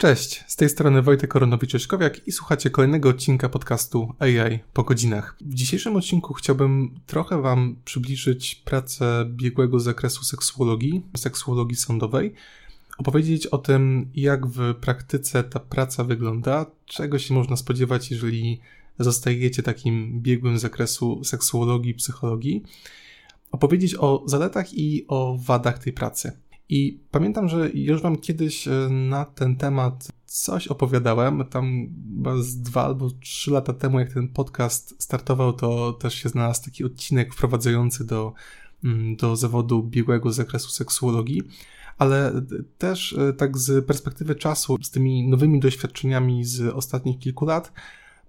Cześć, z tej strony Wojtek Koronowicz-Ośkowiak i słuchacie kolejnego odcinka podcastu AI po godzinach. W dzisiejszym odcinku chciałbym trochę Wam przybliżyć pracę biegłego zakresu seksuologii, seksuologii sądowej, opowiedzieć o tym, jak w praktyce ta praca wygląda, czego się można spodziewać, jeżeli zostajecie takim biegłym zakresu seksuologii, psychologii, opowiedzieć o zaletach i o wadach tej pracy. I pamiętam, że już Wam kiedyś e, na ten temat coś opowiadałem. Tam chyba z dwa albo trzy lata temu, jak ten podcast startował, to też się znalazł taki odcinek wprowadzający do, mm, do zawodu biegłego z zakresu seksuologii. Ale też e, tak z perspektywy czasu, z tymi nowymi doświadczeniami z ostatnich kilku lat,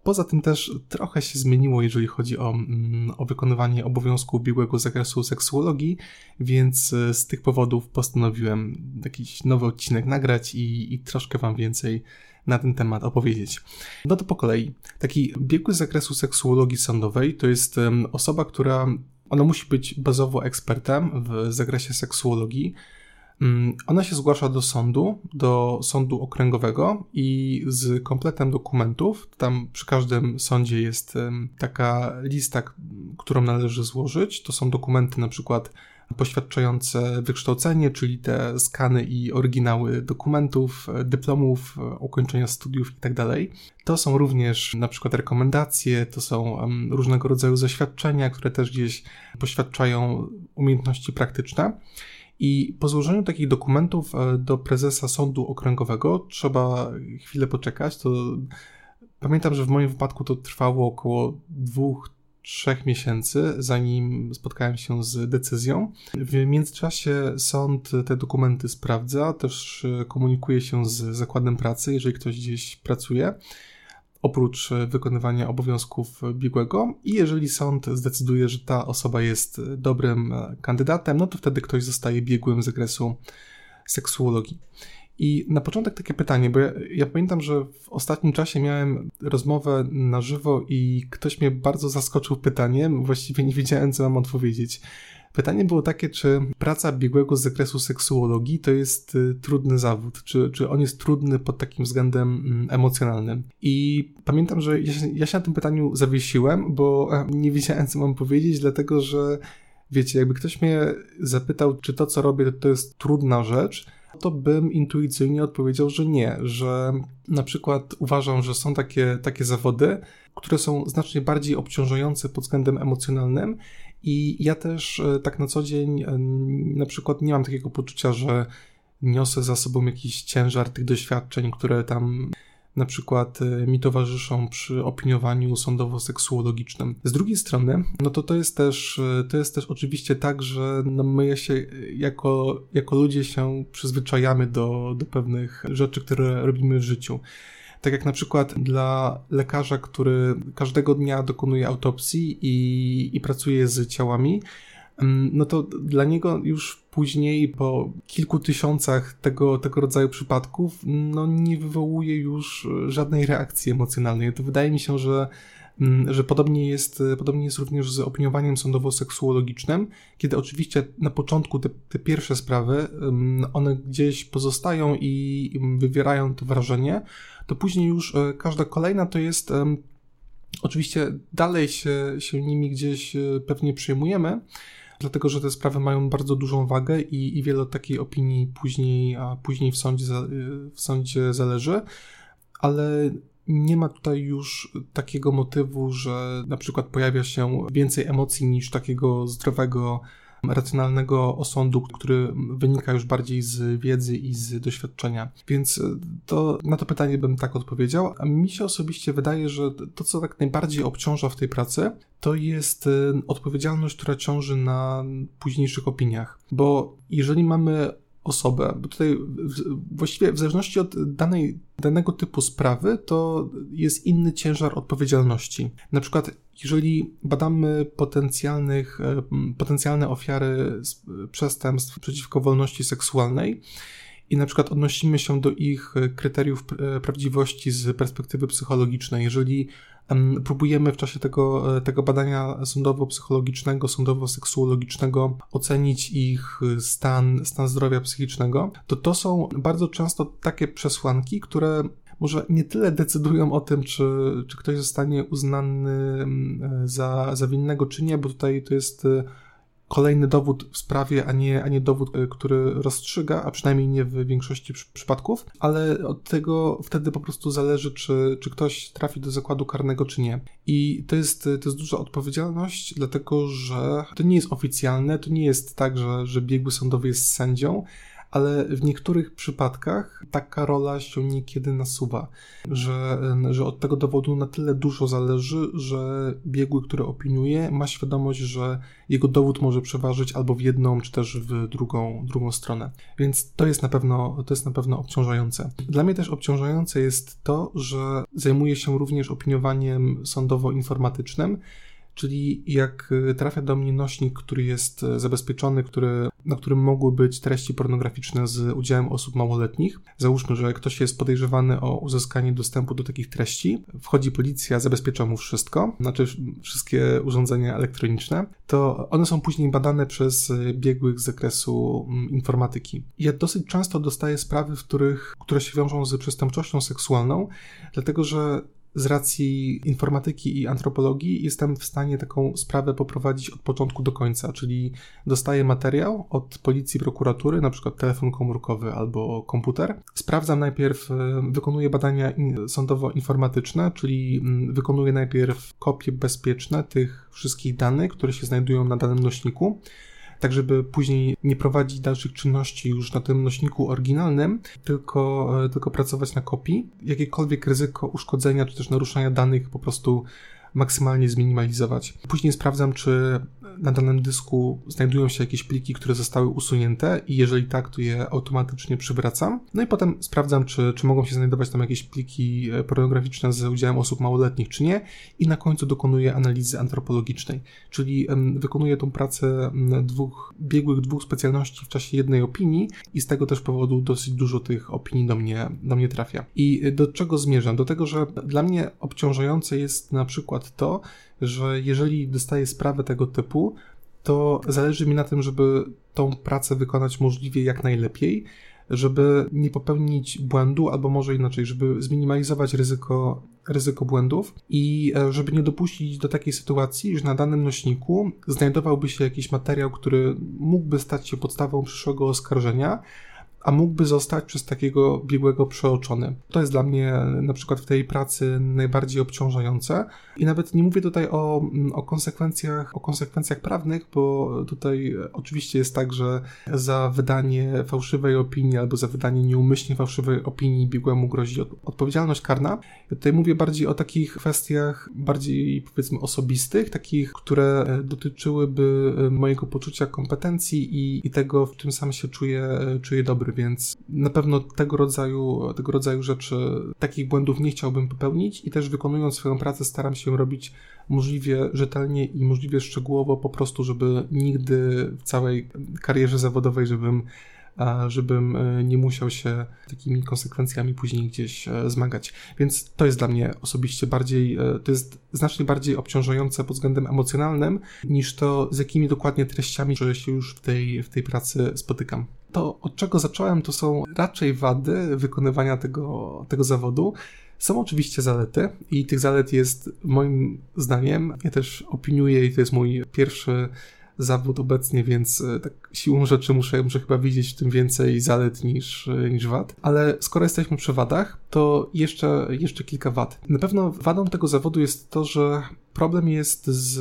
Poza tym też trochę się zmieniło, jeżeli chodzi o, mm, o wykonywanie obowiązku biegłego zakresu seksuologii, więc e, z tych powodów postanowiłem jakiś nowy odcinek nagrać i, i troszkę Wam więcej na ten temat opowiedzieć. No to po kolei. Taki biegły z zakresu seksuologii sądowej to jest osoba, która ona musi być bazowo ekspertem w zakresie seksuologii, ona się zgłasza do sądu, do sądu okręgowego i z kompletem dokumentów. Tam przy każdym sądzie jest taka lista, którą należy złożyć. To są dokumenty na przykład poświadczające wykształcenie, czyli te skany i oryginały dokumentów, dyplomów, ukończenia studiów itd. Tak to są również na przykład rekomendacje, to są różnego rodzaju zaświadczenia, które też gdzieś poświadczają umiejętności praktyczne. I po złożeniu takich dokumentów e, do prezesa sądu okręgowego trzeba chwilę poczekać. To pamiętam, że w moim wypadku to trwało około dwóch, trzech miesięcy, zanim spotkałem się z decyzją. W międzyczasie sąd te dokumenty sprawdza, też e, komunikuje się z zakładem pracy, jeżeli ktoś gdzieś pracuje oprócz e, wykonywania obowiązków biegłego i jeżeli sąd zdecyduje, że ta osoba jest dobrym e, kandydatem, no to wtedy ktoś zostaje biegłym z zakresu seksuologii. I na początek takie pytanie, bo ja, ja, pamiętam, że w ostatnim czasie miałem rozmowę na żywo i ktoś mnie bardzo zaskoczył pytaniem, właściwie nie wiedziałem, co mam odpowiedzieć. Pytanie było takie, czy praca biegłego z zakresu seksuologii to jest y, trudny zawód, czy, czy on jest trudny pod takim względem mm, emocjonalnym. I pamiętam, że ja się, ja się na tym pytaniu zawiesiłem, bo e, nie wiedziałem, co mam powiedzieć, dlatego że wiecie, jakby ktoś mnie zapytał, czy to, co robię, to, jest trudna rzecz, to bym intuicyjnie odpowiedział, że nie, że na przykład uważam, że są takie, takie zawody, które są znacznie bardziej obciążające pod względem emocjonalnym i ja też e, tak na co dzień e, na przykład nie mam takiego poczucia, że niosę za sobą jakiś ciężar tych doświadczeń, które tam na przykład e, mi towarzyszą przy opiniowaniu sądowo-seksuologicznym. Z drugiej strony, no to to jest też, to jest też oczywiście tak, że no my się jako, jako ludzie się przyzwyczajamy do, do pewnych rzeczy, które robimy w życiu. Tak jak na przykład dla lekarza, który każdego dnia dokonuje autopsji i, i pracuje z ciałami, mm, no to dla niego już później, po kilku tysiącach tego, tego rodzaju przypadków, no nie wywołuje już żadnej reakcji emocjonalnej. To wydaje mi się, że Mm, że podobnie jest, podobnie jest również z opiniowaniem sądowo-seksuologicznym, kiedy oczywiście na początku te, te pierwsze sprawy, mm, one gdzieś pozostają i wywierają to wrażenie, to później już e, każda kolejna to jest Oczywiście dalej się, się nimi gdzieś e, pewnie przyjmujemy, dlatego że te sprawy mają bardzo dużą wagę i, i wiele takiej opinii później, a później w sądzie, e, w sądzie zależy, ale nie ma tutaj już takiego motywu, że na przykład pojawia się więcej emocji niż takiego zdrowego, racjonalnego osądu, który wynika już bardziej z wiedzy i z doświadczenia. Więc to na to pytanie bym tak odpowiedział. A mi się osobiście wydaje, że to, co tak najbardziej obciąża w tej pracy, to jest y, odpowiedzialność, która ciąży na późniejszych opiniach. Bo jeżeli mamy osobę, bo tutaj właściwie w zależności od danej, danego typu sprawy, to jest inny ciężar odpowiedzialności. Na przykład, jeżeli badamy potencjalnych, e, potencjalne ofiary przestępstw przeciwko wolności seksualnej, i na przykład odnosimy się do ich kryteriów e, prawdziwości z perspektywy psychologicznej. Jeżeli próbujemy w czasie tego, e, tego badania sądowo-psychologicznego, sądowo-seksuologicznego ocenić ich stan, stan zdrowia psychicznego, to to są bardzo często takie przesłanki, które może nie tyle decydują o tym, czy, czy ktoś zostanie uznany za, za winnego, czy nie, bo tutaj to jest e, kolejny dowód w sprawie, a nie, a nie dowód, e, który rozstrzyga, a przynajmniej nie w większości przypadków, ale od tego wtedy po prostu zależy, czy, czy ktoś trafi do zakładu karnego, czy nie. I to jest, to jest duża odpowiedzialność, dlatego że to nie jest oficjalne, to nie jest tak, że, że biegły sądowy jest sędzią, ale w niektórych przypadkach taka rola się niekiedy nasuwa, że, że od tego dowodu na tyle dużo zależy, że biegły, który opiniuje, ma świadomość, że jego dowód może przeważyć albo w jedną, czy też w drugą, drugą stronę. Więc to jest na pewno, to jest na pewno obciążające. Dla mnie też obciążające jest to, że zajmuję się również opiniowaniem sądowo-informatycznym, Czyli jak y, trafia do mnie nośnik, który jest y, zabezpieczony, który, na którym mogły być treści pornograficzne z udziałem osób małoletnich, załóżmy, że ktoś jest podejrzewany o uzyskanie dostępu do takich treści, wchodzi policja, zabezpiecza mu wszystko, znaczy wszystkie urządzenia elektroniczne, to one są później badane przez y, biegłych z zakresu mm, informatyki. Ja dosyć często dostaję sprawy, w których, które się wiążą z przestępczością seksualną, dlatego że z racji informatyki i antropologii jestem w stanie taką sprawę poprowadzić od początku do końca, czyli dostaję materiał od policji, prokuratury, na przykład telefon komórkowy albo komputer. Sprawdzam najpierw, e, wykonuję badania sądowo-informatyczne, czyli mm, wykonuję najpierw kopie bezpieczne tych wszystkich danych, które się znajdują na danym nośniku tak żeby później nie prowadzić dalszych czynności już na tym nośniku oryginalnym, tylko, e, tylko pracować na kopii. Jakiekolwiek ryzyko uszkodzenia czy też naruszania danych po prostu maksymalnie zminimalizować. Później sprawdzam, czy na danym dysku znajdują się jakieś pliki, które zostały usunięte i jeżeli tak, to je automatycznie przywracam. No i potem sprawdzam, czy, czy mogą się znajdować tam jakieś pliki e, pornograficzne z udziałem osób małoletnich, czy nie i na końcu dokonuję analizy antropologicznej, czyli wykonuję tą pracę dwóch biegłych, dwóch specjalności w czasie jednej opinii i z tego też powodu dosyć dużo tych opinii do mnie, do mnie trafia. I do czego zmierzam? Do tego, że dla mnie obciążające jest na przykład to, że jeżeli dostaję sprawę tego typu, to zależy mi na tym, żeby tą pracę wykonać możliwie jak najlepiej, żeby nie popełnić błędu, albo może inaczej, żeby zminimalizować ryzyko, ryzyko błędów i e, żeby nie dopuścić do takiej sytuacji, że na danym nośniku znajdowałby się jakiś materiał, który mógłby stać się podstawą przyszłego oskarżenia, a mógłby zostać przez takiego biegłego przeoczony. To jest dla mnie na przykład w tej pracy najbardziej obciążające i nawet nie mówię tutaj o, mm, o konsekwencjach, o konsekwencjach prawnych, bo tutaj oczywiście jest tak, że za wydanie fałszywej opinii albo za wydanie nieumyślnie fałszywej opinii biegłemu grozi odpowiedzialność karna. Ja tutaj mówię bardziej o takich kwestiach bardziej powiedzmy osobistych, takich, które e, dotyczyłyby e, mojego poczucia kompetencji i, i tego, w czym sam się czuję, e, czuję dobry więc na pewno tego rodzaju, tego rodzaju rzeczy, takich błędów nie chciałbym popełnić i też wykonując swoją pracę staram się robić możliwie rzetelnie i możliwie szczegółowo, po prostu, żeby nigdy w całej karierze zawodowej, żebym żebym e, nie musiał się takimi konsekwencjami później gdzieś e, zmagać. Więc to jest dla mnie osobiście bardziej, e, to jest znacznie bardziej obciążające pod względem emocjonalnym, niż to, z jakimi dokładnie treściami że się już w tej, w tej pracy spotykam. To, od czego zacząłem, to są raczej wady wykonywania tego, tego zawodu. Są oczywiście zalety i tych zalet jest moim zdaniem, ja też opiniuję i to jest mój pierwszy zawód obecnie, więc e, tak siłą rzeczy muszę, muszę chyba widzieć w tym więcej zalet niż, niż wad. Ale skoro jesteśmy przy wadach, to jeszcze, jeszcze kilka wad. Na pewno wadą tego zawodu jest to, że problem jest z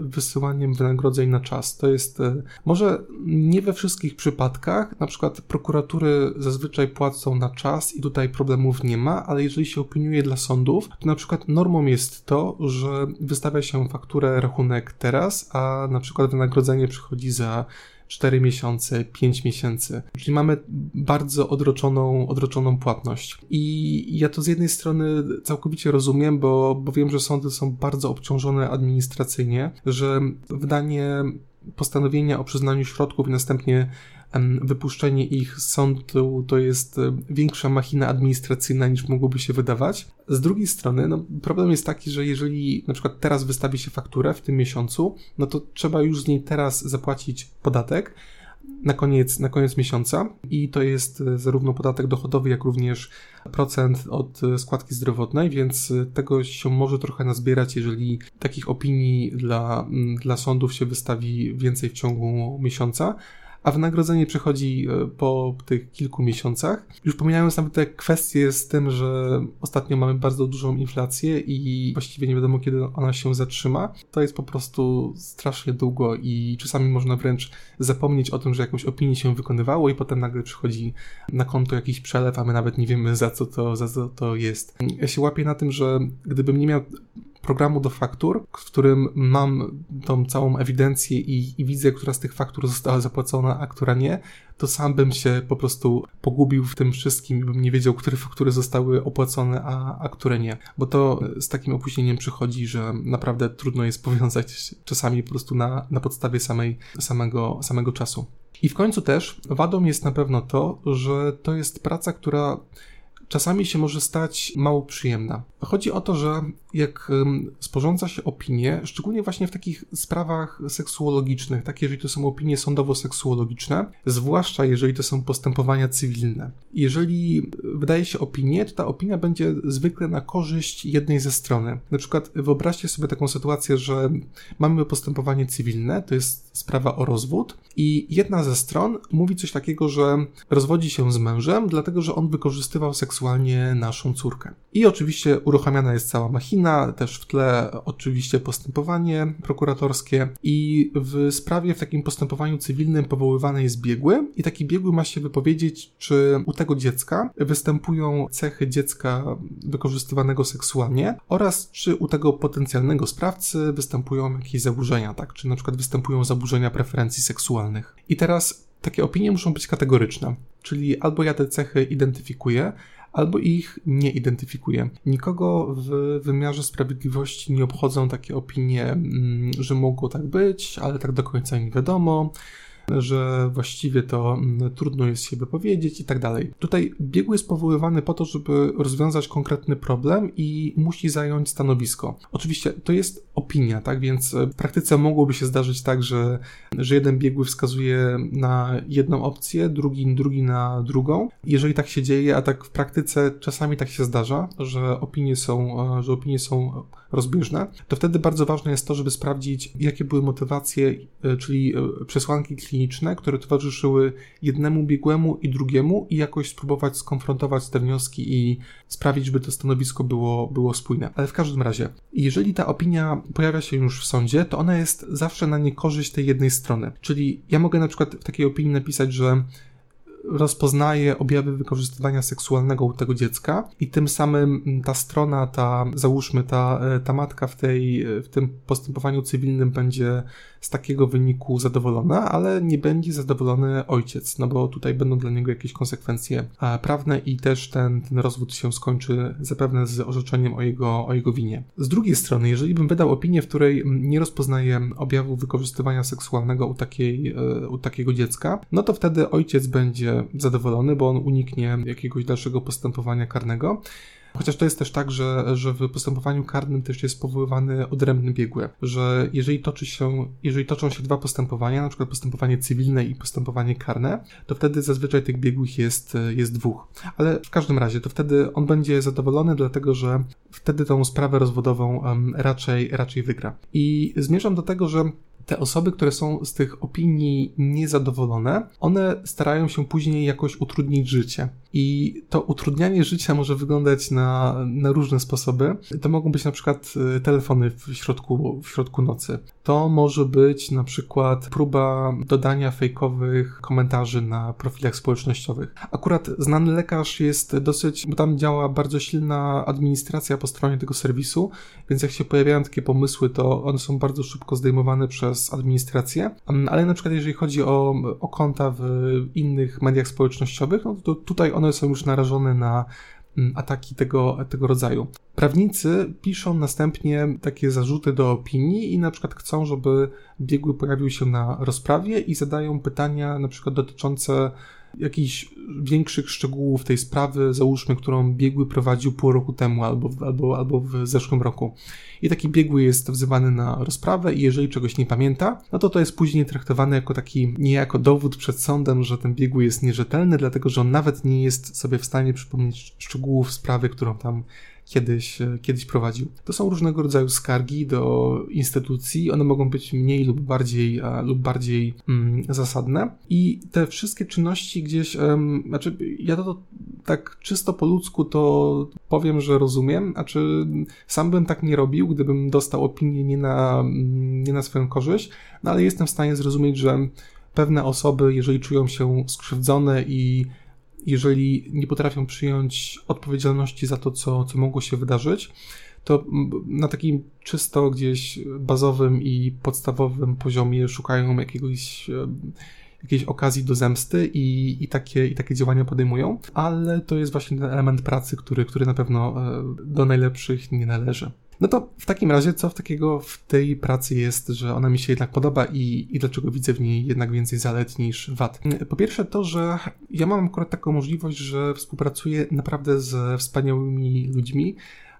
wysyłaniem wynagrodzeń na czas. To jest e, może nie we wszystkich przypadkach, na przykład prokuratury zazwyczaj płacą na czas i tutaj problemów nie ma, ale jeżeli się opiniuje dla sądów, to na przykład normą jest to, że wystawia się fakturę, rachunek teraz, a na przykład wynagrodzenie przychodzi za 4 miesiące, 5 miesięcy. Czyli mamy bardzo odroczoną, odroczoną płatność. I ja to z jednej strony całkowicie rozumiem, bo, bo wiem, że sądy są bardzo obciążone administracyjnie, że wydanie postanowienia o przyznaniu środków i następnie wypuszczenie ich z sądu to jest większa machina administracyjna niż mogłoby się wydawać. Z drugiej strony, no, problem jest taki, że jeżeli na przykład teraz wystawi się fakturę w tym miesiącu, no to trzeba już z niej teraz zapłacić podatek, na koniec, na koniec miesiąca i to jest e, zarówno podatek dochodowy, jak również procent od e, składki zdrowotnej, więc e, tego się może trochę nazbierać, jeżeli takich opinii dla, dla sądów się wystawi więcej w ciągu miesiąca a wynagrodzenie przychodzi e, po tych kilku miesiącach. Już pomijając nawet te kwestie z tym, że ostatnio mamy bardzo dużą inflację i właściwie nie wiadomo, kiedy ona się zatrzyma, to jest po prostu strasznie długo i czasami można wręcz zapomnieć o tym, że jakąś opinię się wykonywało i potem nagle przychodzi na konto jakiś przelew, a my nawet nie wiemy za co to, za co to jest. Ja się łapię na tym, że gdybym nie miał programu do faktur, w którym mam tą całą ewidencję i, i, widzę, która z tych faktur została zapłacona, a która nie, to sam bym się po prostu pogubił w tym wszystkim i bym nie wiedział, które faktury zostały opłacone, a, a które nie. Bo to z takim opóźnieniem przychodzi, że naprawdę trudno jest powiązać czasami po prostu na, na podstawie samej, samego, samego czasu. I w końcu też wadą jest na pewno to, że to jest praca, która czasami się może stać mało przyjemna. Chodzi o to, że jak sporządza się opinie, szczególnie właśnie w takich sprawach seksuologicznych, takie jeżeli to są opinie sądowo-seksuologiczne, zwłaszcza jeżeli to są postępowania cywilne. Jeżeli wydaje się opinię, to ta opinia będzie zwykle na korzyść jednej ze strony. Na przykład wyobraźcie sobie taką sytuację, że mamy postępowanie cywilne, to jest sprawa o rozwód i jedna ze stron mówi coś takiego, że rozwodzi się z mężem, dlatego że on wykorzystywał seksualnie naszą córkę. I oczywiście uruchamiana jest cała machina, też w tle oczywiście postępowanie prokuratorskie i w sprawie, w takim postępowaniu cywilnym powoływany jest biegły i taki biegły ma się wypowiedzieć, czy u tego dziecka występują cechy dziecka wykorzystywanego seksualnie oraz czy u tego potencjalnego sprawcy występują jakieś zaburzenia, tak? Czy na przykład występują zaburzenia preferencji seksualnych. I teraz takie opinie muszą być kategoryczne, czyli albo ja te cechy identyfikuję, albo ich nie identyfikuje. Nikogo w wymiarze sprawiedliwości nie obchodzą takie opinie, mm, że mogło tak być, ale tak do końca nie wiadomo że właściwie to mm, trudno jest się wypowiedzieć i tak dalej. Tutaj biegły jest powoływany po to, żeby rozwiązać konkretny problem i musi zająć stanowisko. Oczywiście to jest opinia, tak więc w praktyce mogłoby się zdarzyć tak, że, że jeden biegły wskazuje na jedną opcję, drugi, drugi na drugą. Jeżeli tak się dzieje, a tak w praktyce czasami tak się zdarza, że opinie są, że opinie są rozbieżne, to wtedy bardzo ważne jest to, żeby sprawdzić, jakie były motywacje, e, czyli e, przesłanki kliniczne, które towarzyszyły jednemu biegłemu i drugiemu i jakoś spróbować skonfrontować te wnioski i sprawić, żeby to stanowisko było, było spójne. Ale w każdym razie, jeżeli ta opinia pojawia się już w sądzie, to ona jest zawsze na niekorzyść tej jednej strony. Czyli ja mogę na przykład w takiej opinii napisać, że rozpoznaje objawy wykorzystywania seksualnego u tego dziecka i tym samym ta strona, ta, załóżmy, ta, ta matka w, tej, w tym postępowaniu cywilnym będzie z takiego wyniku zadowolona, ale nie będzie zadowolony ojciec, no bo tutaj będą dla niego jakieś konsekwencje prawne i też ten, ten rozwód się skończy zapewne z orzeczeniem o jego, o jego winie. Z drugiej strony, jeżeli bym wydał opinię, w której nie rozpoznaję objawu wykorzystywania seksualnego u, takiej, e, u takiego dziecka, no to wtedy ojciec będzie zadowolony, bo on uniknie jakiegoś dalszego postępowania karnego. Chociaż to jest też tak, że, że w postępowaniu karnym też jest powoływany odrębny biegły, że jeżeli toczy się, jeżeli toczą się dwa postępowania, na przykład postępowanie cywilne i postępowanie karne, to wtedy zazwyczaj tych biegłych jest, jest dwóch. Ale w każdym razie, to wtedy on będzie zadowolony, dlatego że wtedy tą sprawę rozwodową raczej, raczej wygra. I zmierzam do tego, że te osoby, które są z tych opinii niezadowolone, one starają się później jakoś utrudnić życie. I to utrudnianie życia może wyglądać na, na różne sposoby. To mogą być na przykład y, telefony w środku, w środku nocy. To może być na przykład próba dodania fejkowych komentarzy na profilach społecznościowych. Akurat znany lekarz jest dosyć, bo tam działa bardzo silna administracja po stronie tego serwisu, więc jak się pojawiają takie pomysły, to one są bardzo szybko zdejmowane przez administrację. Ale na przykład jeżeli chodzi o, o konta w innych mediach społecznościowych, no to tutaj one są już narażone na mm, ataki tego, tego rodzaju. Prawnicy piszą następnie takie zarzuty do opinii i na przykład chcą, żeby biegły pojawił się na rozprawie i zadają pytania na przykład dotyczące jakichś większych szczegółów tej sprawy, załóżmy, którą biegły prowadził pół roku temu albo, albo, albo w zeszłym roku. I taki biegły jest wzywany na rozprawę i jeżeli czegoś nie pamięta, no to to jest później traktowane jako taki niejako dowód przed sądem, że ten biegły jest nierzetelny, dlatego że on nawet nie jest sobie w stanie przypomnieć szczegółów sprawy, którą tam kiedyś, e, kiedyś prowadził. To są różnego rodzaju skargi do instytucji, one mogą być mniej lub bardziej, lub bardziej mm, zasadne. I te wszystkie czynności gdzieś, um, znaczy ja to tak czysto po ludzku to powiem, że rozumiem, znaczy sam bym tak nie robił, gdybym dostał opinię nie na, mm, nie na swoją korzyść, no ale jestem w stanie zrozumieć, że pewne osoby, jeżeli czują się skrzywdzone i jeżeli nie potrafią przyjąć odpowiedzialności za to, co, co mogło się wydarzyć, to na takim czysto gdzieś bazowym i podstawowym poziomie szukają jakiegoś jakiejś okazji do zemsty i, i, takie, i takie działania podejmują, ale to jest właśnie ten element pracy, który, który na pewno e, do najlepszych nie należy. No to w takim razie, co w takiego w tej pracy jest, że ona mi się jednak podoba i, i dlaczego widzę w niej jednak więcej zalet niż wad? Po pierwsze to, że ja mam akurat taką możliwość, że współpracuję naprawdę ze wspaniałymi ludźmi,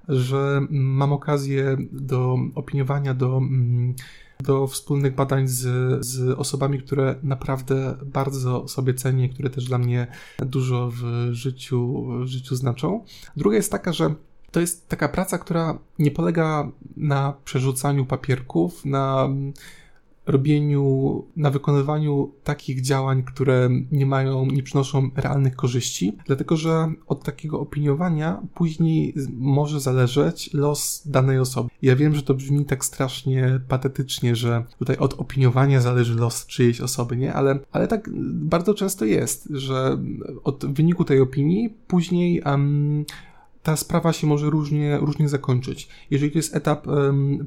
że mam okazję do opiniowania, do mm, do wspólnych badań z, z osobami, które naprawdę bardzo sobie cenię, które też dla mnie dużo w życiu, w życiu znaczą. Druga jest taka, że to jest taka praca, która nie polega na przerzucaniu papierków, na robieniu, na wykonywaniu takich działań, które nie mają, nie przynoszą realnych korzyści, dlatego że od takiego opiniowania później może zależeć los danej osoby. Ja wiem, że to brzmi tak strasznie patetycznie, że tutaj od opiniowania zależy los czyjejś osoby, nie? Ale, ale tak bardzo często jest, że od wyniku tej opinii później um, ta sprawa się może różnie, różnie zakończyć. Jeżeli to jest etap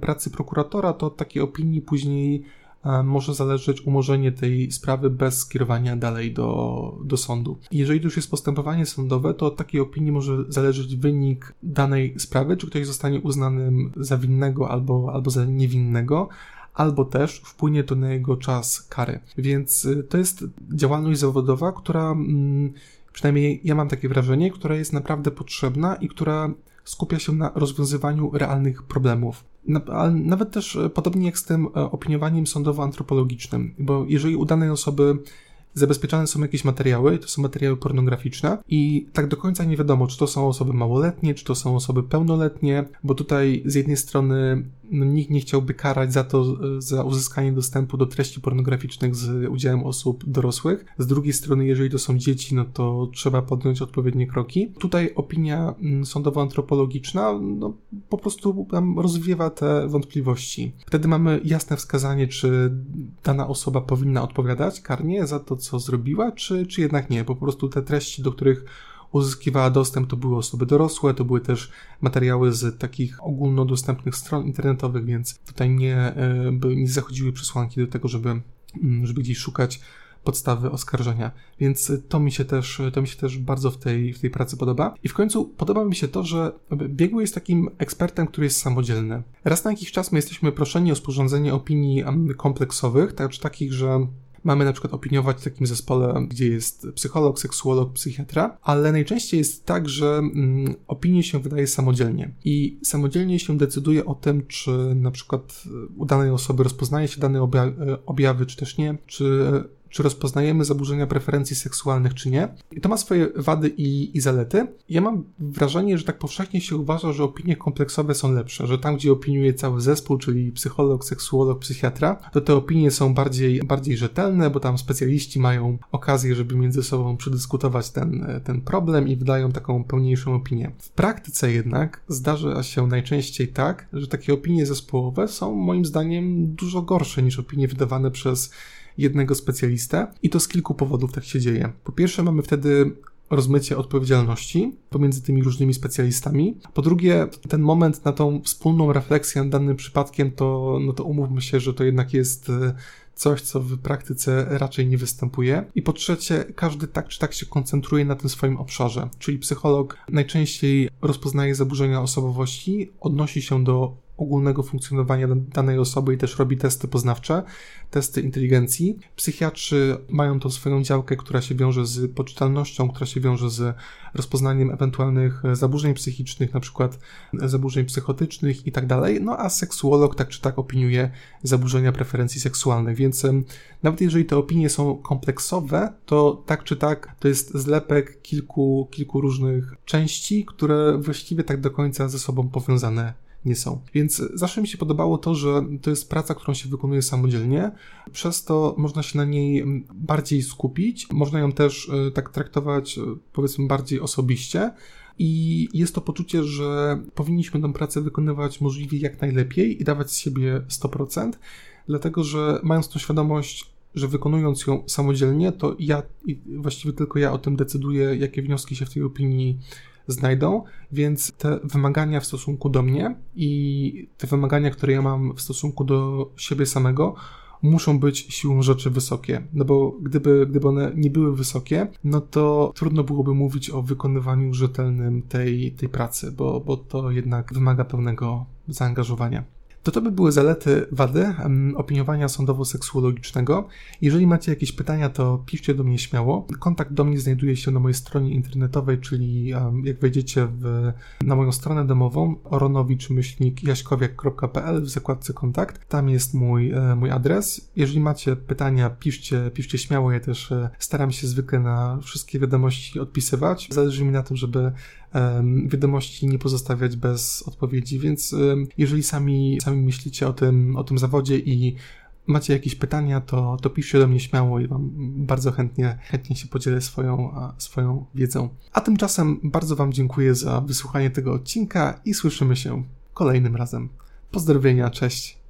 pracy prokuratora, to od takiej opinii później może zależeć umorzenie tej sprawy bez skierowania dalej do, do sądu. Jeżeli to już jest postępowanie sądowe, to od takiej opinii może zależeć wynik danej sprawy, czy ktoś zostanie uznanym za winnego albo, albo za niewinnego, albo też wpłynie to na jego czas kary. Więc y, to jest działalność zawodowa, która. Przynajmniej ja mam takie wrażenie, która jest naprawdę potrzebna i która skupia się na rozwiązywaniu realnych problemów. nawet też e, podobnie jak z tym e, opiniowaniem sądowo-antropologicznym, bo jeżeli u danej osoby zabezpieczane są jakieś materiały, to są materiały pornograficzne i tak do końca nie wiadomo, czy to są osoby małoletnie, czy to są osoby pełnoletnie, bo tutaj z jednej strony nikt nie chciałby karać za to, za uzyskanie dostępu do treści pornograficznych z udziałem osób dorosłych. Z drugiej strony, jeżeli to są dzieci, no to trzeba podjąć odpowiednie kroki. Tutaj opinia mm, sądowo-antropologiczna no, po prostu tam rozwiewa te wątpliwości. Wtedy mamy jasne wskazanie, czy dana osoba powinna odpowiadać karnie za to, co zrobiła, czy, czy jednak nie. Po prostu te treści, do których uzyskiwała dostęp, to były osoby dorosłe, to były też materiały z takich ogólnodostępnych stron internetowych, więc tutaj nie, e, nie zachodziły przesłanki do tego, żeby, mm, żeby gdzieś szukać podstawy oskarżenia. Więc to mi się też, to mi się też bardzo w tej, w tej pracy podoba. I w końcu podoba mi się to, że biegły jest takim ekspertem, który jest samodzielny. Raz na jakiś czas my jesteśmy proszeni o sporządzenie opinii kompleksowych, tak, takich, że mamy na przykład opiniować w takim zespole, gdzie jest psycholog, seksuolog, psychiatra, ale najczęściej jest tak, że mm, opinię się wydaje samodzielnie. I samodzielnie się decyduje o tym, czy na przykład u danej osoby rozpoznaje się dane objawy, czy też nie, czy czy rozpoznajemy zaburzenia preferencji seksualnych, czy nie. I to ma swoje wady i, i zalety. Ja mam wrażenie, że tak powszechnie się uważa, że opinie kompleksowe są lepsze, że tam, gdzie opiniuje cały zespół, czyli psycholog, seksuolog, psychiatra, to te opinie są bardziej, bardziej rzetelne, bo tam specjaliści mają okazję, żeby między sobą przedyskutować ten, ten problem i wydają taką pełniejszą opinię. W praktyce jednak zdarza się najczęściej tak, że takie opinie zespołowe są moim zdaniem dużo gorsze niż opinie wydawane przez jednego specjalistę i to z kilku powodów tak się dzieje. Po pierwsze, mamy wtedy rozmycie odpowiedzialności pomiędzy tymi różnymi specjalistami. Po drugie, ten moment na tą wspólną refleksję nad danym przypadkiem, to, no to umówmy się, że to jednak jest e, coś, co w praktyce raczej nie występuje. I po trzecie, każdy tak czy tak się koncentruje na tym swoim obszarze, czyli psycholog najczęściej rozpoznaje zaburzenia osobowości, odnosi się do ogólnego funkcjonowania danej osoby i też robi testy poznawcze, testy inteligencji. Psychiatrzy mają tą swoją działkę, która się wiąże z poczytalnością, która się wiąże z rozpoznaniem ewentualnych zaburzeń psychicznych, na przykład zaburzeń psychotycznych i tak dalej. No a seksuolog tak czy tak opiniuje zaburzenia preferencji seksualnych, więc nawet jeżeli te opinie są kompleksowe, to tak czy tak to jest zlepek kilku, kilku różnych części, które właściwie tak do końca ze sobą powiązane nie są. Więc zawsze mi się podobało to, że to jest praca, którą się wykonuje samodzielnie, przez to można się na niej bardziej skupić, można ją też e, tak traktować, e, powiedzmy, bardziej osobiście. I jest to poczucie, że powinniśmy tę pracę wykonywać możliwie jak najlepiej i dawać z siebie 100%, dlatego że mając tą świadomość, że wykonując ją samodzielnie, to ja właściwie tylko ja o tym decyduję, jakie wnioski się w tej opinii znajdą, więc te wymagania w stosunku do mnie i te wymagania, które ja mam w stosunku do siebie samego, muszą być siłą rzeczy wysokie. No bo gdyby, gdyby one nie były wysokie, no to trudno byłoby mówić o wykonywaniu rzetelnym tej, tej pracy, bo, bo to jednak wymaga pełnego zaangażowania. To to by były zalety, wady opiniowania sądowo-seksuologicznego. Jeżeli macie jakieś pytania, to piszcie do mnie śmiało. Kontakt do mnie znajduje się na mojej stronie internetowej, czyli jak wejdziecie w, na moją stronę domową oronowicz-jaśkowiak.pl w zakładce kontakt, tam jest mój, e, mój adres. Jeżeli macie pytania, piszcie, piszcie śmiało. Ja też e, staram się zwykle na wszystkie wiadomości odpisywać. Zależy mi na tym, żeby wiadomości nie pozostawiać bez odpowiedzi, więc jeżeli sami, sami myślicie o tym, o tym zawodzie i macie jakieś pytania, to, to piszcie do mnie śmiało i Wam bardzo chętnie, chętnie się podzielę swoją, swoją wiedzą. A tymczasem bardzo Wam dziękuję za wysłuchanie tego odcinka i słyszymy się kolejnym razem. Pozdrowienia, cześć.